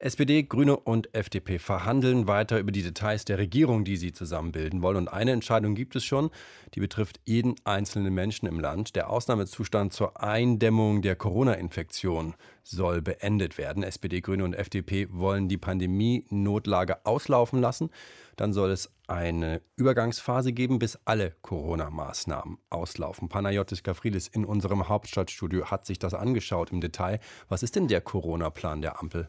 SPD, Grüne und FDP verhandeln weiter über die Details der Regierung, die sie zusammenbilden wollen. Und eine Entscheidung gibt es schon, die betrifft jeden einzelnen Menschen im Land. Der Ausnahmezustand zur Eindämmung der Corona-Infektion soll beendet werden. SPD, Grüne und FDP wollen die Pandemie-Notlage auslaufen lassen. Dann soll es eine Übergangsphase geben, bis alle Corona-Maßnahmen auslaufen. Panayotis Gavrilis in unserem Hauptstadtstudio hat sich das angeschaut im Detail. Was ist denn der Corona-Plan der Ampel?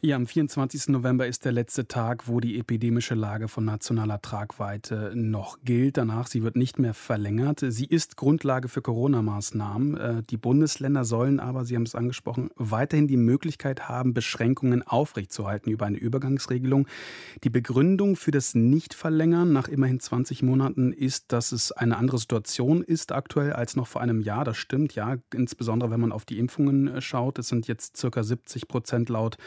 Ja, am 24. November ist der letzte Tag, wo die epidemische Lage von nationaler Tragweite noch gilt. Danach, sie wird nicht mehr verlängert. Sie ist Grundlage für Corona-Maßnahmen. Äh, die Bundesländer sollen aber, Sie haben es angesprochen, weiterhin die Möglichkeit haben, Beschränkungen aufrechtzuerhalten über eine Übergangsregelung. Die Begründung für das Nichtverlängern nach immerhin 20 Monaten ist, dass es eine andere Situation ist aktuell als noch vor einem Jahr. Das stimmt, ja, insbesondere wenn man auf die Impfungen äh, schaut. Es sind jetzt circa 70 Prozent laut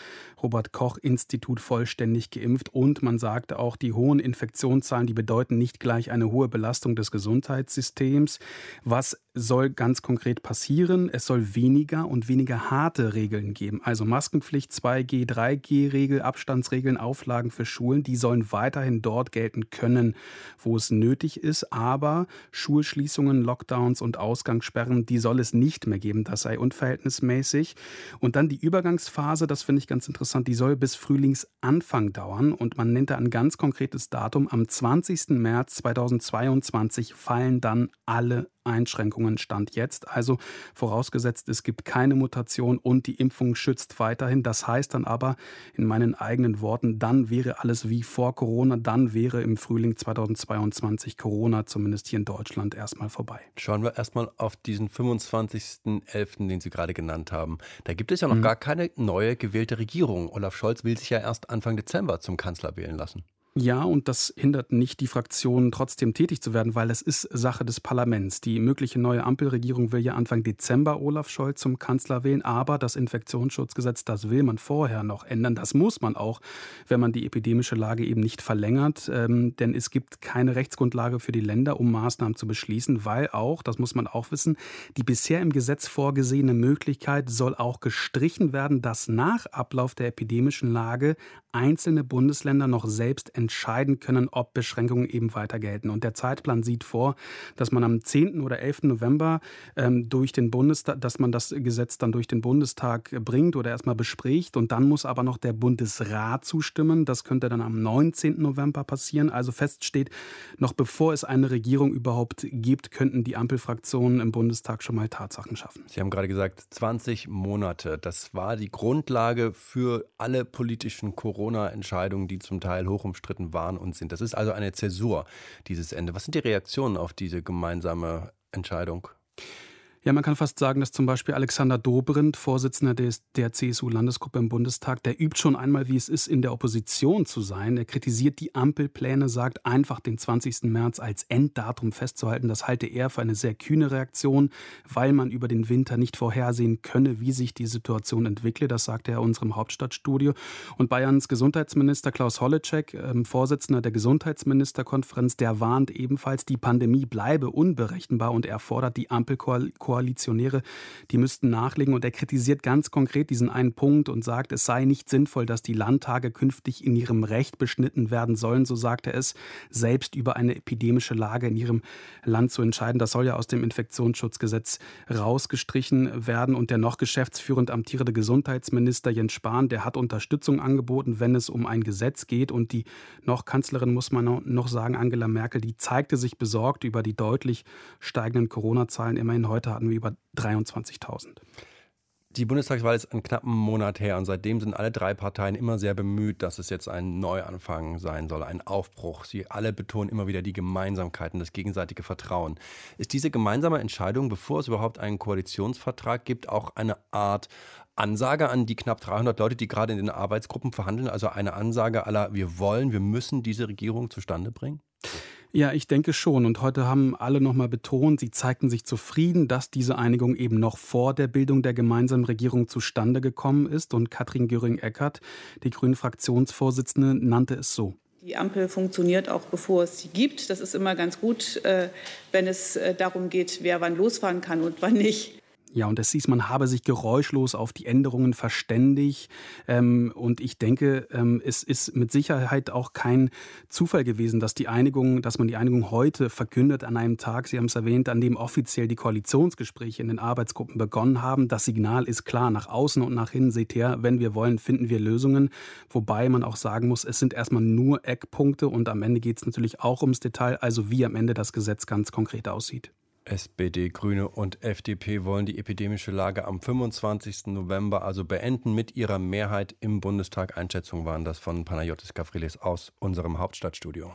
Robert Koch Institut vollständig geimpft und man sagte auch, die hohen Infektionszahlen, die bedeuten nicht gleich eine hohe Belastung des Gesundheitssystems. Was soll ganz konkret passieren? Es soll weniger und weniger harte Regeln geben. Also Maskenpflicht, 2G, 3G-Regel, Abstandsregeln, Auflagen für Schulen, die sollen weiterhin dort gelten können, wo es nötig ist. Aber Schulschließungen, Lockdowns und Ausgangssperren, die soll es nicht mehr geben. Das sei unverhältnismäßig. Und dann die Übergangsphase, das finde ich ganz interessant, die soll bis Frühlingsanfang dauern. Und man nennt da ein ganz konkretes Datum. Am 20. März 2022 fallen dann alle Einschränkungen stand jetzt. Also vorausgesetzt, es gibt keine Mutation und die Impfung schützt weiterhin. Das heißt dann aber in meinen eigenen Worten, dann wäre alles wie vor Corona, dann wäre im Frühling 2022 Corona zumindest hier in Deutschland erstmal vorbei. Schauen wir erstmal auf diesen 25.11., den Sie gerade genannt haben. Da gibt es ja noch mhm. gar keine neue gewählte Regierung. Olaf Scholz will sich ja erst Anfang Dezember zum Kanzler wählen lassen. Ja, und das hindert nicht die Fraktionen, trotzdem tätig zu werden, weil es ist Sache des Parlaments. Die mögliche neue Ampelregierung will ja Anfang Dezember Olaf Scholz zum Kanzler wählen, aber das Infektionsschutzgesetz, das will man vorher noch ändern. Das muss man auch, wenn man die epidemische Lage eben nicht verlängert, ähm, denn es gibt keine Rechtsgrundlage für die Länder, um Maßnahmen zu beschließen, weil auch, das muss man auch wissen, die bisher im Gesetz vorgesehene Möglichkeit soll auch gestrichen werden, dass nach Ablauf der epidemischen Lage einzelne Bundesländer noch selbst entscheiden können, ob Beschränkungen eben weiter gelten. Und der Zeitplan sieht vor, dass man am 10. oder 11. November ähm, durch den Bundestag, dass man das Gesetz dann durch den Bundestag bringt oder erstmal bespricht. Und dann muss aber noch der Bundesrat zustimmen. Das könnte dann am 19. November passieren. Also fest steht, noch bevor es eine Regierung überhaupt gibt, könnten die Ampelfraktionen im Bundestag schon mal Tatsachen schaffen. Sie haben gerade gesagt, 20 Monate. Das war die Grundlage für alle politischen Corona-Entscheidungen, die zum Teil hoch umstritten waren und sind. Das ist also eine Zäsur, dieses Ende. Was sind die Reaktionen auf diese gemeinsame Entscheidung? Ja, man kann fast sagen, dass zum Beispiel Alexander Dobrindt, Vorsitzender des, der CSU-Landesgruppe im Bundestag, der übt schon einmal, wie es ist, in der Opposition zu sein. Er kritisiert die Ampelpläne, sagt einfach den 20. März als Enddatum festzuhalten. Das halte er für eine sehr kühne Reaktion, weil man über den Winter nicht vorhersehen könne, wie sich die Situation entwickle. Das sagte er unserem Hauptstadtstudio. Und Bayerns Gesundheitsminister Klaus Holleczek, äh, Vorsitzender der Gesundheitsministerkonferenz, der warnt ebenfalls, die Pandemie bleibe unberechenbar und er fordert die Ampelkoalition Koalitionäre, die müssten nachlegen. Und er kritisiert ganz konkret diesen einen Punkt und sagt, es sei nicht sinnvoll, dass die Landtage künftig in ihrem Recht beschnitten werden sollen, so sagt er es, selbst über eine epidemische Lage in ihrem Land zu entscheiden. Das soll ja aus dem Infektionsschutzgesetz rausgestrichen werden. Und der noch geschäftsführend amtierende Gesundheitsminister Jens Spahn, der hat Unterstützung angeboten, wenn es um ein Gesetz geht. Und die noch Kanzlerin, muss man noch sagen, Angela Merkel, die zeigte sich besorgt über die deutlich steigenden Corona-Zahlen. Immerhin heute hat hatten wir über 23.000. Die Bundestagswahl ist einen knappen Monat her und seitdem sind alle drei Parteien immer sehr bemüht, dass es jetzt ein Neuanfang sein soll, ein Aufbruch. Sie alle betonen immer wieder die Gemeinsamkeiten, das gegenseitige Vertrauen. Ist diese gemeinsame Entscheidung, bevor es überhaupt einen Koalitionsvertrag gibt, auch eine Art Ansage an die knapp 300 Leute, die gerade in den Arbeitsgruppen verhandeln? Also eine Ansage aller, wir wollen, wir müssen diese Regierung zustande bringen? Ja, ich denke schon. Und heute haben alle nochmal betont, sie zeigten sich zufrieden, dass diese Einigung eben noch vor der Bildung der gemeinsamen Regierung zustande gekommen ist. Und Katrin Göring-Eckardt, die Grünen Fraktionsvorsitzende, nannte es so. Die Ampel funktioniert auch bevor es sie gibt. Das ist immer ganz gut, äh, wenn es äh, darum geht, wer wann losfahren kann und wann nicht. Ja, und es hieß, man habe sich geräuschlos auf die Änderungen verständigt. Ähm, und ich denke, ähm, es ist mit Sicherheit auch kein Zufall gewesen, dass die Einigung, dass man die Einigung heute verkündet an einem Tag, Sie haben es erwähnt, an dem offiziell die Koalitionsgespräche in den Arbeitsgruppen begonnen haben. Das Signal ist klar, nach außen und nach innen seht her, wenn wir wollen, finden wir Lösungen. Wobei man auch sagen muss, es sind erstmal nur Eckpunkte und am Ende geht es natürlich auch ums Detail, also wie am Ende das Gesetz ganz konkret aussieht. SPD, Grüne und FDP wollen die epidemische Lage am 25. November also beenden mit ihrer Mehrheit im Bundestag. Einschätzungen waren das von Panayotis Gavrilis aus unserem Hauptstadtstudio.